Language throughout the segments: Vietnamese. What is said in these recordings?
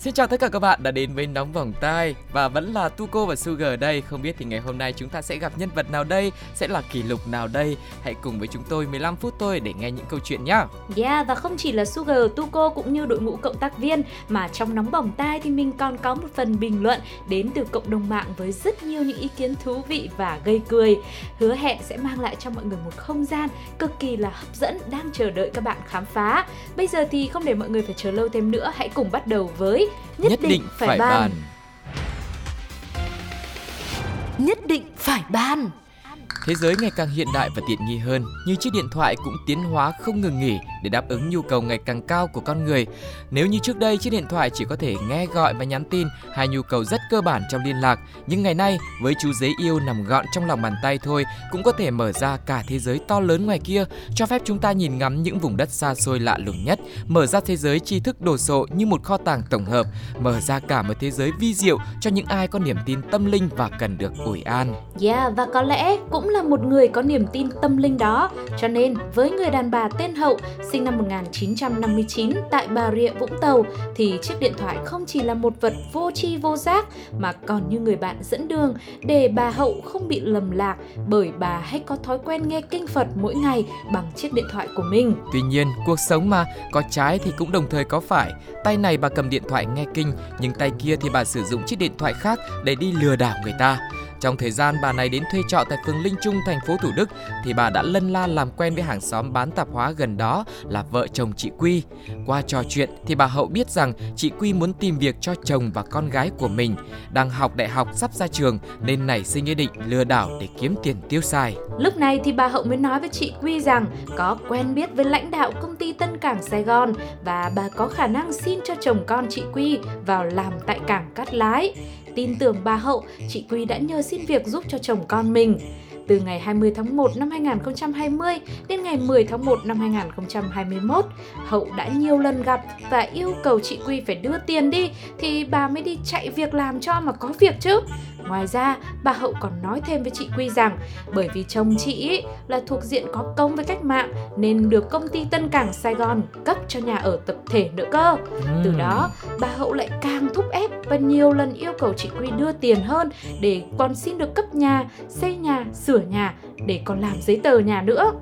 Xin chào tất cả các bạn đã đến với Nóng Vòng Tai Và vẫn là Tuko và Sugar đây Không biết thì ngày hôm nay chúng ta sẽ gặp nhân vật nào đây Sẽ là kỷ lục nào đây Hãy cùng với chúng tôi 15 phút thôi để nghe những câu chuyện nhé Yeah, và không chỉ là Sugar, Tuko cũng như đội ngũ cộng tác viên mà trong nóng vòng tai thì mình còn có một phần bình luận đến từ cộng đồng mạng với rất nhiều những ý kiến thú vị và gây cười. Hứa hẹn sẽ mang lại cho mọi người một không gian cực kỳ là hấp dẫn đang chờ đợi các bạn khám phá. Bây giờ thì không để mọi người phải chờ lâu thêm nữa, hãy cùng bắt đầu với Nhất, định, phải, bàn. Nhất định phải ban Thế giới ngày càng hiện đại và tiện nghi hơn, nhưng chiếc điện thoại cũng tiến hóa không ngừng nghỉ để đáp ứng nhu cầu ngày càng cao của con người. Nếu như trước đây chiếc điện thoại chỉ có thể nghe gọi và nhắn tin, hai nhu cầu rất cơ bản trong liên lạc, nhưng ngày nay với chú giấy yêu nằm gọn trong lòng bàn tay thôi cũng có thể mở ra cả thế giới to lớn ngoài kia, cho phép chúng ta nhìn ngắm những vùng đất xa xôi lạ lùng nhất, mở ra thế giới tri thức đồ sộ như một kho tàng tổng hợp, mở ra cả một thế giới vi diệu cho những ai có niềm tin tâm linh và cần được ủi an. Yeah, và có lẽ cũng là là một người có niềm tin tâm linh đó. Cho nên, với người đàn bà tên Hậu, sinh năm 1959 tại Bà Rịa, Vũng Tàu, thì chiếc điện thoại không chỉ là một vật vô tri vô giác mà còn như người bạn dẫn đường để bà Hậu không bị lầm lạc bởi bà hay có thói quen nghe kinh Phật mỗi ngày bằng chiếc điện thoại của mình. Tuy nhiên, cuộc sống mà có trái thì cũng đồng thời có phải. Tay này bà cầm điện thoại nghe kinh, nhưng tay kia thì bà sử dụng chiếc điện thoại khác để đi lừa đảo người ta. Trong thời gian bà này đến thuê trọ tại phường Linh Trung, thành phố Thủ Đức thì bà đã lân la làm quen với hàng xóm bán tạp hóa gần đó là vợ chồng chị Quy. Qua trò chuyện thì bà Hậu biết rằng chị Quy muốn tìm việc cho chồng và con gái của mình. Đang học đại học sắp ra trường nên nảy sinh ý định lừa đảo để kiếm tiền tiêu xài. Lúc này thì bà Hậu mới nói với chị Quy rằng có quen biết với lãnh đạo công ty Tân Cảng Sài Gòn và bà có khả năng xin cho chồng con chị Quy vào làm tại cảng Cát Lái. Tin tưởng bà Hậu, chị Quy đã nhờ xin việc giúp cho chồng con mình. Từ ngày 20 tháng 1 năm 2020 đến ngày 10 tháng 1 năm 2021, Hậu đã nhiều lần gặp và yêu cầu chị Quy phải đưa tiền đi thì bà mới đi chạy việc làm cho mà có việc chứ. Ngoài ra, bà Hậu còn nói thêm với chị Quy rằng bởi vì chồng chị ý là thuộc diện có công với cách mạng nên được công ty Tân Cảng Sài Gòn cấp cho nhà ở tập thể nữa cơ. Từ đó, bà Hậu lại càng thúc ép và nhiều lần yêu cầu chị Quy đưa tiền hơn để còn xin được cấp nhà, xây nhà, sửa nhà để còn làm giấy tờ nhà nữa.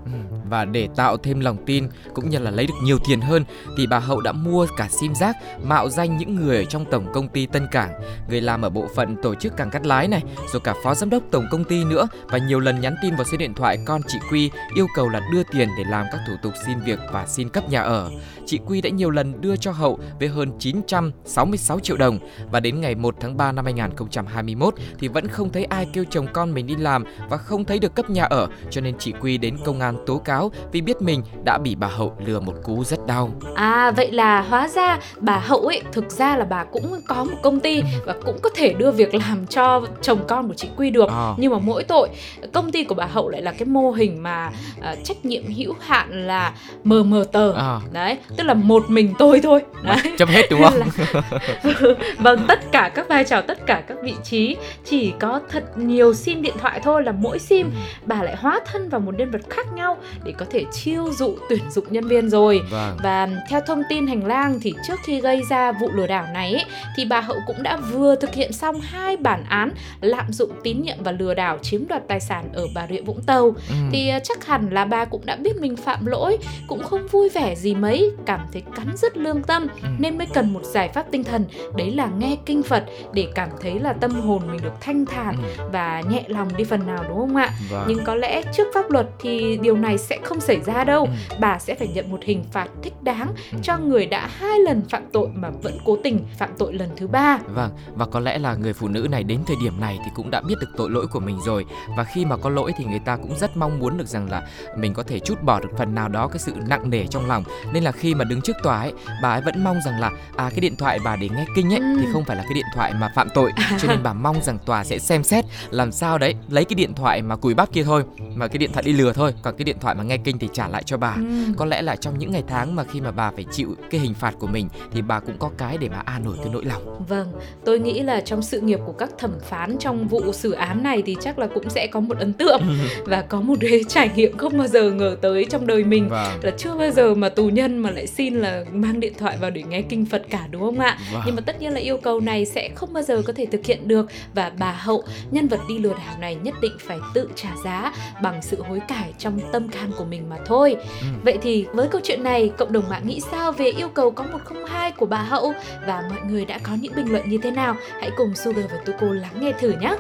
Và để tạo thêm lòng tin cũng như là lấy được nhiều tiền hơn thì bà Hậu đã mua cả sim giác mạo danh những người ở trong tổng công ty Tân Cảng, người làm ở bộ phận tổ chức cảng cắt lái này, rồi cả phó giám đốc tổng công ty nữa và nhiều lần nhắn tin vào số điện thoại con chị Quy yêu cầu là đưa tiền để làm các thủ tục xin việc và xin cấp nhà ở. Chị Quy đã nhiều lần đưa cho Hậu với hơn 966 triệu đồng và đến ngày 1 tháng 3 năm 2021 thì vẫn không thấy ai kêu chồng con mình đi làm và không thấy được cấp nhà ở cho nên chị Quy đến công an tố cáo vì biết mình đã bị bà Hậu lừa một cú rất đau. À vậy là hóa ra bà Hậu ấy thực ra là bà cũng có một công ty và cũng có thể đưa việc làm cho chồng con của chị Quy được. À. Nhưng mà mỗi tội công ty của bà Hậu lại là cái mô hình mà à, trách nhiệm hữu hạn là mờ mờ tờ. À. Đấy, tức là một mình tôi thôi. Đấy. Chấm hết đúng không? Là- vâng, tất cả các vai trò, tất cả các vị trí chỉ có thật nhiều sim điện thoại thôi là mỗi sim bà lại hóa thân vào một nhân vật khác nhau để có thể chiêu dụ tuyển dụng nhân viên rồi. Vâng. Và theo thông tin hành lang thì trước khi gây ra vụ lừa đảo này ấy, thì bà Hậu cũng đã vừa thực hiện xong hai bản án lạm dụng tín nhiệm và lừa đảo chiếm đoạt tài sản ở Bà Rịa Vũng Tàu. Ừ. Thì ờ, chắc hẳn là bà cũng đã biết mình phạm lỗi, cũng không vui vẻ gì mấy, cảm thấy cắn rứt lương tâm Ừ. nên mới cần một giải pháp tinh thần, đấy là nghe kinh Phật để cảm thấy là tâm hồn mình được thanh thản Ừ. và nhẹ lòng đi phần nào đúng không ạ? Vâng. Nhưng có lẽ trước pháp luật thì điều này sẽ không xảy ra đâu. Ừ. Bà sẽ phải nhận một hình phạt thích đáng Ừ. cho người đã hai lần phạm tội mà vẫn cố tình phạm tội lần thứ ba. Vâng, và có lẽ là người phụ nữ này đến thời điểm này thì cũng đã biết được tội lỗi của mình rồi Và khi mà có lỗi thì người ta cũng rất mong muốn được rằng là mình có thể chút bỏ được phần nào đó cái sự nặng nề trong lòng Nên là khi mà đứng trước tòa ấy, bà ấy vẫn mong rằng là à cái điện thoại bà để nghe kinh ấy thì Ừ. không phải là cái điện thoại mà phạm tội Cho nên bà mong rằng tòa sẽ xem xét làm sao đấy lấy cái điện thoại mà cùi bắp kia thôi Mà cái điện thoại đi lừa thôi, còn cái điện thoại mà nghe kinh thì trả lại cho bà. Ừ. Có lẽ là trong những ngày tháng mà khi mà bà phải chịu cái hình phạt của mình thì bà cũng có cái để bà an nổi cái nỗi lòng. Vâng, tôi nghĩ là trong sự nghiệp của các thẩm phán trong vụ xử án này thì chắc là cũng sẽ có một ấn tượng và có một cái trải nghiệm không bao giờ ngờ tới trong đời mình Vâng. là chưa bao giờ mà tù nhân mà lại xin là mang điện thoại vào để nghe kinh Phật cả đúng không ạ? Vâng. Nhưng mà tất nhiên là yêu cầu này sẽ không bao giờ có thể thực hiện được và bà Hậu, nhân vật đi lừa đảo này nhất định phải tự trả giá bằng sự hối cải trong tâm can của mình mà thôi. Ừ. Vậy thì với câu chuyện này, cộng đồng mạng nghĩ sao về yêu cầu có 102 của bà Hậu và mọi người đã có những bình luận như thế nào? Hãy cùng Sugar và Tuko lắng nghe thử nhé.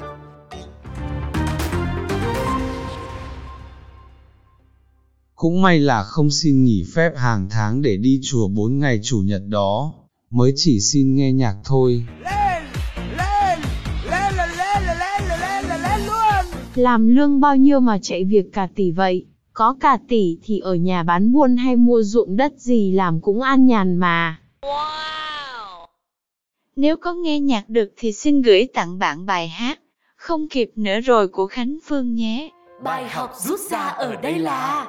Cũng may là không xin nghỉ phép hàng tháng để đi chùa 4 ngày chủ nhật đó, mới chỉ xin nghe nhạc thôi. Làm lương bao nhiêu mà chạy việc cả tỷ vậy? Có cả tỷ thì ở nhà bán buôn hay mua ruộng đất gì làm cũng an nhàn mà. Nếu có nghe nhạc được thì xin gửi tặng bạn bài hát Không kịp nữa rồi của Khánh Phương nhé. Bài học rút ra ở đây là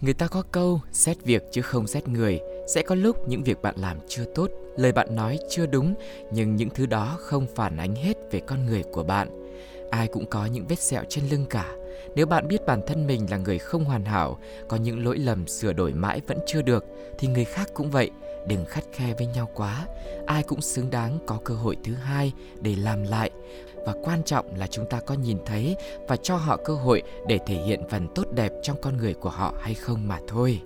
Người ta có câu xét việc chứ không xét người Sẽ có lúc những việc bạn làm chưa tốt Lời bạn nói chưa đúng Nhưng những thứ đó không phản ánh hết về con người của bạn Ai cũng có những vết sẹo trên lưng cả nếu bạn biết bản thân mình là người không hoàn hảo, Có những lỗi lầm sửa đổi mãi vẫn chưa được, Thì người khác cũng vậy. Đừng khắt khe với nhau quá. Ai cũng xứng đáng có cơ hội thứ hai để làm lại. Và quan trọng là chúng ta có nhìn thấy và cho họ cơ hội để thể hiện phần tốt đẹp trong con người của họ hay không mà thôi.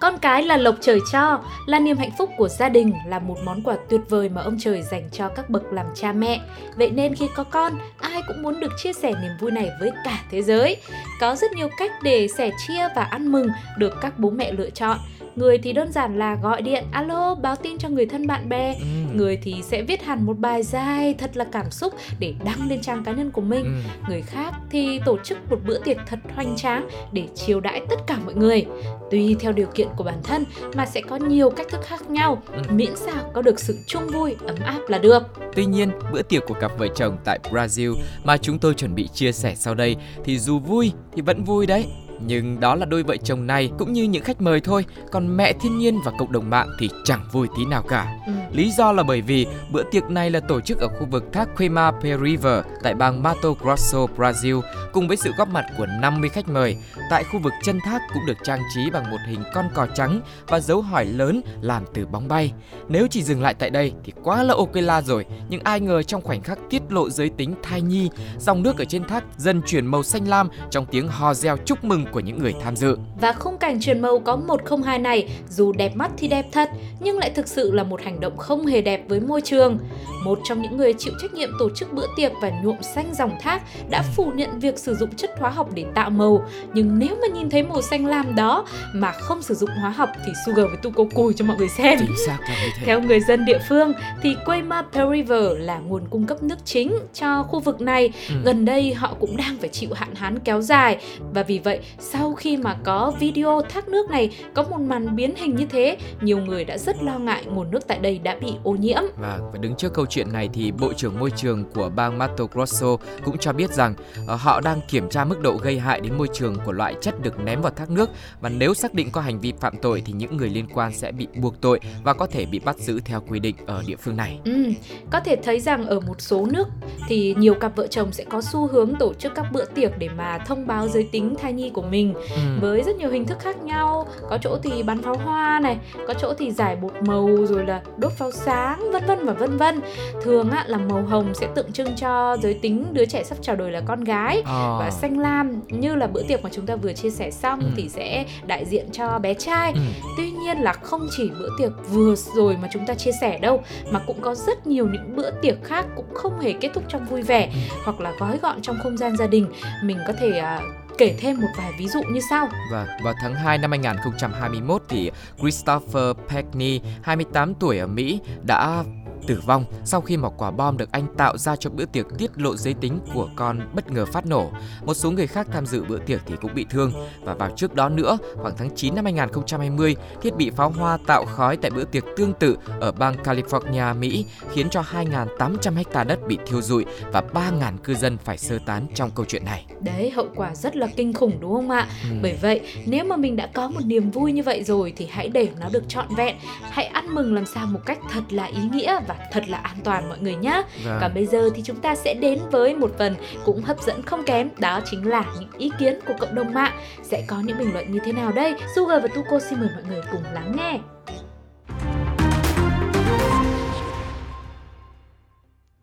Con cái là lộc trời cho, là niềm hạnh phúc của gia đình, là một món quà tuyệt vời mà ông trời dành cho các bậc làm cha mẹ. Vậy nên khi có con, ai cũng muốn được chia sẻ niềm vui này với cả thế giới. Có rất nhiều cách để sẻ chia và ăn mừng được các bố mẹ lựa chọn. Người thì đơn giản là gọi điện, alo, báo tin cho người thân bạn bè. Ừ. Người thì sẽ viết hẳn một bài dài thật là cảm xúc để đăng lên trang cá nhân của mình. Ừ. Người khác thì tổ chức một bữa tiệc thật hoành tráng để chiêu đãi tất cả mọi người. Tùy theo điều kiện của bản thân mà sẽ có nhiều cách thức khác nhau, Ừ. miễn sao có được sự chung vui, ấm áp là được. Tuy nhiên, bữa tiệc của cặp vợ chồng tại Brazil mà chúng tôi chuẩn bị chia sẻ sau đây thì dù vui thì vẫn vui đấy. Nhưng đó là đôi vợ chồng này cũng như những khách mời thôi, còn mẹ thiên nhiên và cộng đồng mạng thì chẳng vui tí nào cả. Ừ. Lý do là bởi vì bữa tiệc này là tổ chức ở khu vực thác Queima Periver tại bang Mato Grosso, Brazil cùng với sự góp mặt của 50 khách mời. Tại khu vực chân thác cũng được trang trí bằng một hình con cò trắng và dấu hỏi lớn làm từ bóng bay. Nếu chỉ dừng lại tại đây thì quá là ok la rồi, nhưng ai ngờ trong khoảnh khắc tiết lộ giới tính thai nhi, dòng nước ở trên thác dần chuyển màu xanh lam trong tiếng hò reo chúc mừng của những người tham dự. Và khung cảnh truyền màu có 102 này dù đẹp mắt thì đẹp thật nhưng lại thực sự là một hành động không hề đẹp với môi trường. Một trong những người chịu trách nhiệm tổ chức bữa tiệc và nhuộm xanh dòng thác đã phủ nhận việc sử dụng chất hóa học để tạo màu. Nhưng nếu mà nhìn thấy màu xanh lam đó mà không sử dụng hóa học thì Sugar với Tuko cùi cho mọi người xem. Chính xác là như thế. Theo người dân địa phương thì Queima River là nguồn cung cấp nước chính cho khu vực này. Ừ. Gần đây họ cũng đang phải chịu hạn hán kéo dài và vì vậy sau khi mà có video thác nước này có một màn biến hình như thế, nhiều người đã rất lo ngại nguồn nước tại đây đã bị ô nhiễm. Và, và đứng trước câu chuyện này thì Bộ trưởng Môi trường của bang Mato Grosso cũng cho biết rằng ờ, họ đang kiểm tra mức độ gây hại đến môi trường của loại chất được ném vào thác nước và nếu xác định có hành vi phạm tội thì những người liên quan sẽ bị buộc tội và có thể bị bắt giữ theo quy định ở địa phương này. Ừ, có thể thấy rằng ở một số nước thì nhiều cặp vợ chồng sẽ có xu hướng tổ chức các bữa tiệc để mà thông báo giới tính thai nhi của mình Ừ. với rất nhiều hình thức khác nhau có chỗ thì bắn pháo hoa này có chỗ thì giải bột màu rồi là đốt pháo sáng vân vân và vân vân thường á, là màu hồng sẽ tượng trưng cho giới tính đứa trẻ sắp chào đời là con gái Ờ. và xanh lam như là bữa tiệc mà chúng ta vừa chia sẻ xong Ừ. thì sẽ đại diện cho bé trai Ừ. tuy nhiên là không chỉ bữa tiệc vừa rồi mà chúng ta chia sẻ đâu mà cũng có rất nhiều những bữa tiệc khác cũng không hề kết thúc trong vui vẻ hoặc là gói gọn trong không gian gia đình mình có thể à, kể thêm một vài ví dụ như sau. Và vào tháng 2 năm 2021 thì Christopher Peckney, 28 tuổi ở Mỹ đã tử vong sau khi một quả bom được anh tạo ra cho bữa tiệc tiết lộ giới tính của con bất ngờ phát nổ. Một số người khác tham dự bữa tiệc thì cũng bị thương và vào trước đó nữa, khoảng tháng 9 năm 2020, thiết bị pháo hoa tạo khói tại bữa tiệc tương tự ở bang California, Mỹ khiến cho 2.800 hecta đất bị thiêu rụi và 3.000 cư dân phải sơ tán trong câu chuyện này. Đấy, hậu quả rất là kinh khủng đúng không ạ? Ừ. Bởi vậy, nếu mà mình đã có một niềm vui như vậy rồi thì hãy để nó được trọn vẹn. Hãy ăn mừng làm sao một cách thật là ý nghĩa và thật là an toàn mọi người nhé. Vâng. Còn bây giờ thì chúng ta sẽ đến với một phần cũng hấp dẫn không kém, đó chính là những ý kiến của cộng đồng mạng. Sẽ có những bình luận như thế nào đây? Sugar và Tuko xin mời mọi người cùng lắng nghe.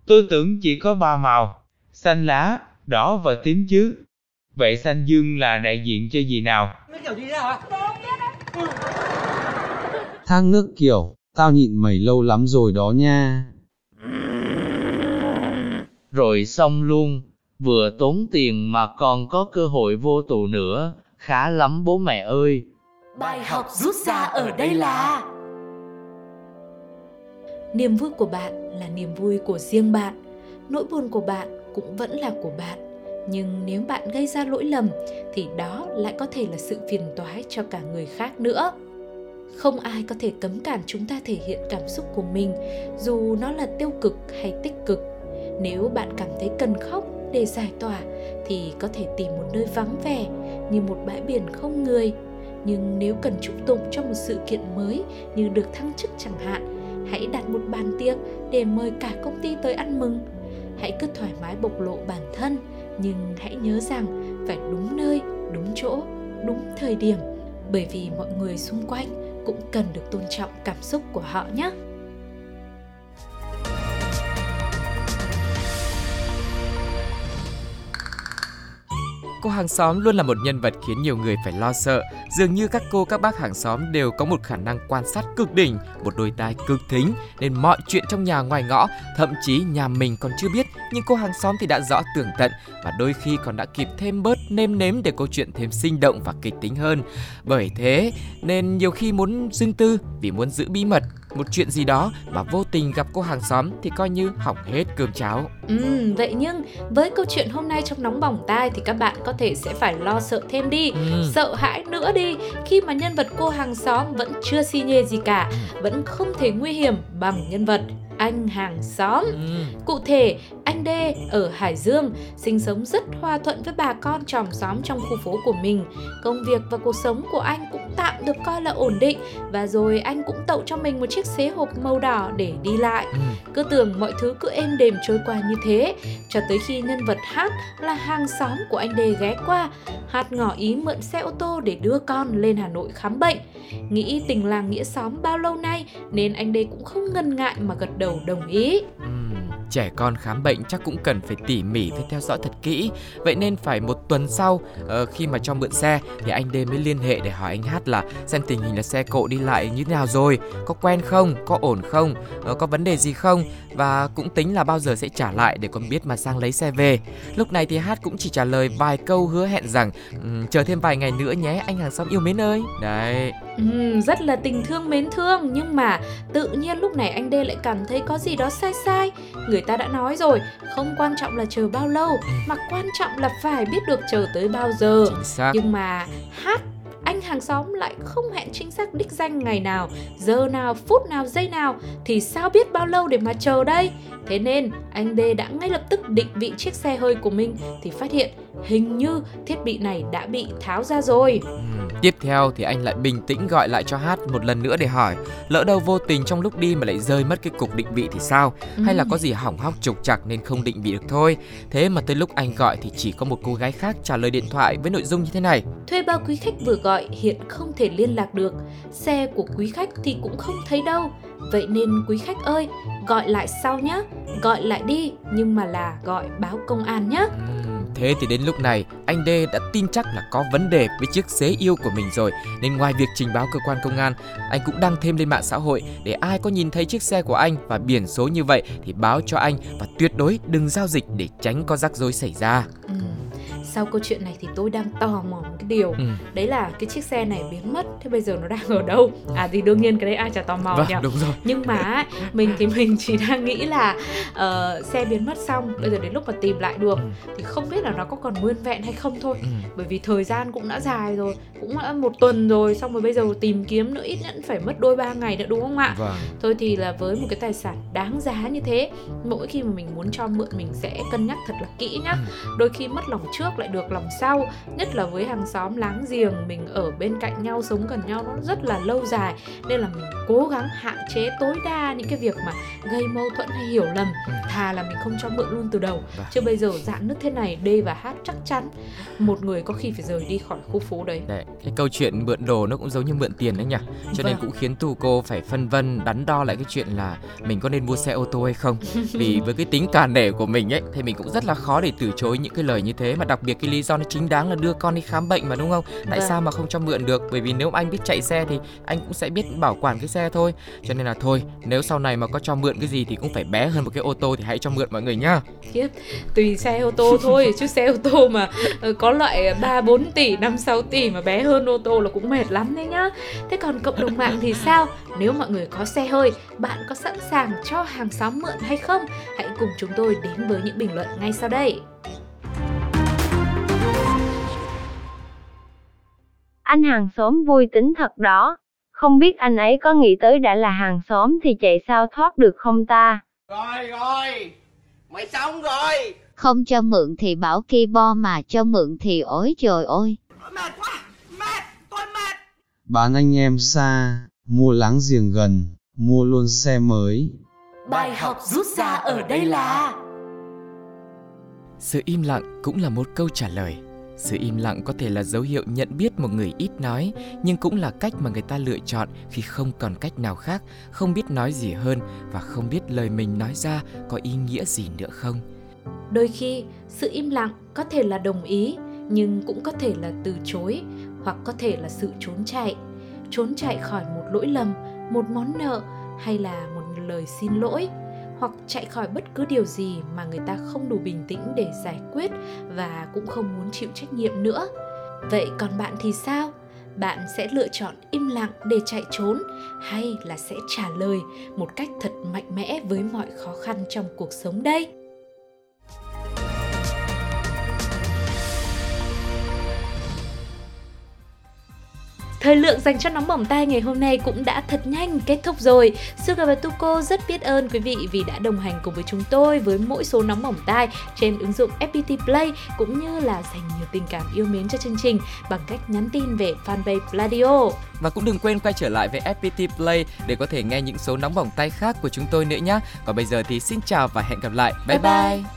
Tôi tưởng chỉ có ba màu, xanh lá, đỏ và tím chứ. Vậy xanh dương là đại diện cho gì nào? Thang nước kiểu, tao nhịn mày lâu lắm rồi đó nha. Rồi xong luôn, vừa tốn tiền mà còn có cơ hội vô tù nữa, khá lắm bố mẹ ơi. Bài học rút ra ở đây là Niềm vui của bạn là niềm vui của riêng bạn, nỗi buồn của bạn cũng vẫn là của bạn. Nhưng nếu bạn gây ra lỗi lầm thì đó lại có thể là sự phiền toái cho cả người khác nữa. Không ai có thể cấm cản chúng ta thể hiện cảm xúc của mình, dù nó là tiêu cực hay tích cực. Nếu bạn cảm thấy cần khóc để giải tỏa thì có thể tìm một nơi vắng vẻ như một bãi biển không người. Nhưng nếu cần chúc tụng cho một sự kiện mới như được thăng chức chẳng hạn, hãy đặt một bàn tiệc để mời cả công ty tới ăn mừng. Hãy cứ thoải mái bộc lộ bản thân, nhưng hãy nhớ rằng phải đúng nơi, đúng chỗ, đúng thời điểm, bởi vì mọi người xung quanh cũng cần được tôn trọng cảm xúc của họ nhé. Cô hàng xóm luôn là một nhân vật khiến nhiều người phải lo sợ. Dường như các cô các bác hàng xóm đều có một khả năng quan sát cực đỉnh, một đôi tai cực thính nên mọi chuyện trong nhà ngoài ngõ, thậm chí nhà mình còn chưa biết, nhưng cô hàng xóm thì đã rõ tường tận và đôi khi còn đã kịp thêm bớt nêm nếm để câu chuyện thêm sinh động và kịch tính hơn. Bởi thế nên nhiều khi muốn riêng tư vì muốn giữ bí mật một chuyện gì đó mà vô tình gặp cô hàng xóm thì coi như hỏng hết cơm cháo. Ừ, vậy nhưng với câu chuyện hôm nay trong nóng bỏng tai thì các bạn có thể sẽ phải lo sợ thêm đi, Ừ. sợ hãi nữa đi khi mà nhân vật cô hàng xóm vẫn chưa xi nhê gì cả, vẫn không thể nguy hiểm bằng nhân vật anh hàng xóm. Ừ. Cụ thể, anh D ở Hải Dương sinh sống rất hòa thuận với bà con chòm xóm trong khu phố của mình. Công việc và cuộc sống của anh cũng tạm được coi là ổn định và rồi anh cũng tậu cho mình một chiếc xế hộp màu đỏ để đi lại. Ừ. Cứ tưởng mọi thứ cứ êm đềm trôi qua như thế, cho tới khi nhân vật Hát là hàng xóm của anh Đề ghé qua. Hát ngỏ ý mượn xe ô tô để đưa con lên Hà Nội khám bệnh. Nghĩ tình làng nghĩa xóm bao lâu nay nên anh Đề cũng không ngần ngại mà gật đầu đồng ý. Ừ trẻ con khám bệnh chắc cũng cần phải tỉ mỉ, phải theo dõi thật kỹ. Vậy nên phải một tuần sau ờ, khi mà cho mượn xe thì anh đê mới liên hệ để hỏi anh hát là xem tình hình là xe cộ đi lại như thế nào rồi, có quen không, có ổn không ờ, có vấn đề gì không và cũng tính là bao giờ sẽ trả lại để con biết mà sang lấy xe về. Lúc này thì hát cũng chỉ trả lời vài câu hứa hẹn rằng chờ thêm vài ngày nữa nhé, anh hàng xóm yêu mến ơi. Đấy. Ừm, rất là tình thương mến thương nhưng mà tự nhiên lúc này anh D lại cảm thấy có gì đó sai sai. Người ta đã nói rồi, không quan trọng là chờ bao lâu mà quan trọng là phải biết được chờ tới bao giờ. Nhưng mà hát anh hàng xóm lại không hẹn chính xác đích danh ngày nào, giờ nào, phút nào, giây nào thì sao biết bao lâu để mà chờ đây? Thế nên anh D đã ngay lập tức định vị chiếc xe hơi của mình thì phát hiện hình như thiết bị này đã bị tháo ra rồi. Ừm, Tiếp theo thì anh lại bình tĩnh gọi lại cho Hát một lần nữa để hỏi Lỡ đâu vô tình trong lúc đi mà lại rơi mất cái cục định vị thì sao Hay là có gì hỏng hóc trục trặc nên không định vị được thôi Thế mà tới lúc anh gọi thì chỉ có một cô gái khác trả lời điện thoại với nội dung như thế này Thuê bao quý khách vừa gọi hiện không thể liên lạc được, xe của quý khách thì cũng không thấy đâu. Vậy nên quý khách ơi, gọi lại sau nhé, gọi lại đi nhưng mà là gọi báo công an nhé. Thế thì đến lúc này anh D đã tin chắc là có vấn đề với chiếc xế yêu của mình rồi Nên ngoài việc trình báo cơ quan công an Anh cũng đăng thêm lên mạng xã hội Để ai có nhìn thấy chiếc xe của anh và biển số như vậy Thì báo cho anh và tuyệt đối đừng giao dịch để tránh có rắc rối xảy ra Ừm, sau câu chuyện này thì tôi đang tò mò một cái điều Ừ. đấy là cái chiếc xe này biến mất thế bây giờ nó đang ở đâu à thì đương nhiên cái đấy ai chả tò mò Vâng, nhỉ đúng rồi. nhưng mà mình thì mình chỉ đang nghĩ là ờ, xe biến mất xong bây giờ đến lúc mà tìm lại được Ừ. thì không biết là nó có còn nguyên vẹn hay không thôi Ừ. bởi vì thời gian cũng đã dài rồi cũng đã một tuần rồi xong rồi bây giờ tìm kiếm nữa ít nhất phải mất đôi ba ngày nữa đúng không ạ Vâng. thôi thì là với một cái tài sản đáng giá như thế mỗi khi mà mình muốn cho mượn mình sẽ cân nhắc thật là kỹ nhá Ừ. đôi khi mất lòng trước lại được lòng sau nhất là với hàng xóm láng giềng. Mình ở bên cạnh nhau sống gần nhau nó rất là lâu dài nên là mình cố gắng hạn chế tối đa những cái việc mà gây mâu thuẫn hay hiểu lầm. Ừ. thà là mình không cho mượn luôn từ đầu. Vâng. chứ bây giờ dạng nước thế này D và H chắc chắn một người có khi phải rời đi khỏi khu phố đấy. Đấy, cái câu chuyện mượn đồ nó cũng giống như mượn tiền đấy nhỉ? Cho nên Vâng. cũng khiến tu cô phải phân vân đắn đo lại cái chuyện là mình có nên mua xe ô tô hay không. Vì với cái tính cà nể của mình ấy Thì mình cũng rất là khó để từ chối những cái lời như thế. Mà đặc biệt cái lý do nó chính đáng là đưa con đi khám bệnh mà đúng không Tại Vâng. sao mà không cho mượn được Bởi vì nếu anh biết chạy xe thì anh cũng sẽ biết bảo quản cái xe thôi Cho nên là thôi nếu sau này mà có cho mượn cái gì thì cũng phải bé hơn một cái ô tô thì hãy cho mượn mọi người nhá Khiếp, tùy xe ô tô thôi chứ xe ô tô mà ờ, có loại 3 4 tỷ, 5 6 tỷ mà bé hơn ô tô là cũng mệt lắm đấy nhá. Thế còn cộng đồng mạng thì sao? Nếu mọi người có xe hơi, bạn có sẵn sàng cho hàng xóm mượn hay không? Hãy cùng chúng tôi đến với những bình luận ngay sau đây. Anh hàng xóm vui tính thật đó. Không biết anh ấy có nghĩ tới đã là hàng xóm thì chạy sao thoát được không ta? Rồi rồi, mày xong rồi. Không cho mượn thì bảo keyboard mà cho mượn thì ối trời ơi. Mệt quá, mệt, tôi mệt. Bán anh em xa, mua láng giềng gần, mua luôn xe mới. Bài học rút ra ở đây là Sự im lặng cũng là một câu trả lời. Sự im lặng có thể là dấu hiệu nhận biết một người ít nói, nhưng cũng là cách mà người ta lựa chọn khi không còn cách nào khác, không biết nói gì hơn và không biết lời mình nói ra có ý nghĩa gì nữa không. Đôi khi, sự im lặng có thể là đồng ý, nhưng cũng có thể là từ chối, hoặc có thể là sự trốn chạy. Trốn chạy khỏi một lỗi lầm, một món nợ hay là một lời xin lỗi, hoặc chạy khỏi bất cứ điều gì mà người ta không đủ bình tĩnh để giải quyết và cũng không muốn chịu trách nhiệm nữa. Vậy còn bạn thì sao? Bạn sẽ lựa chọn im lặng để chạy trốn hay là sẽ trả lời một cách thật mạnh mẽ với mọi khó khăn trong cuộc sống đây? Thời lượng dành cho nóng bỏng tai ngày hôm nay cũng đã thật nhanh kết thúc rồi. Suga và Tuko rất biết ơn quý vị vì đã đồng hành cùng với chúng tôi với mỗi số nóng bỏng tai trên ứng dụng FPT Play cũng như là dành nhiều tình cảm yêu mến cho chương trình bằng cách nhắn tin về fanpage Pladio. Và cũng đừng quên quay trở lại với FPT Play để có thể nghe những số nóng bỏng tay khác của chúng tôi nữa nhé. Còn bây giờ thì xin chào và hẹn gặp lại. Bye bye. Bye bye.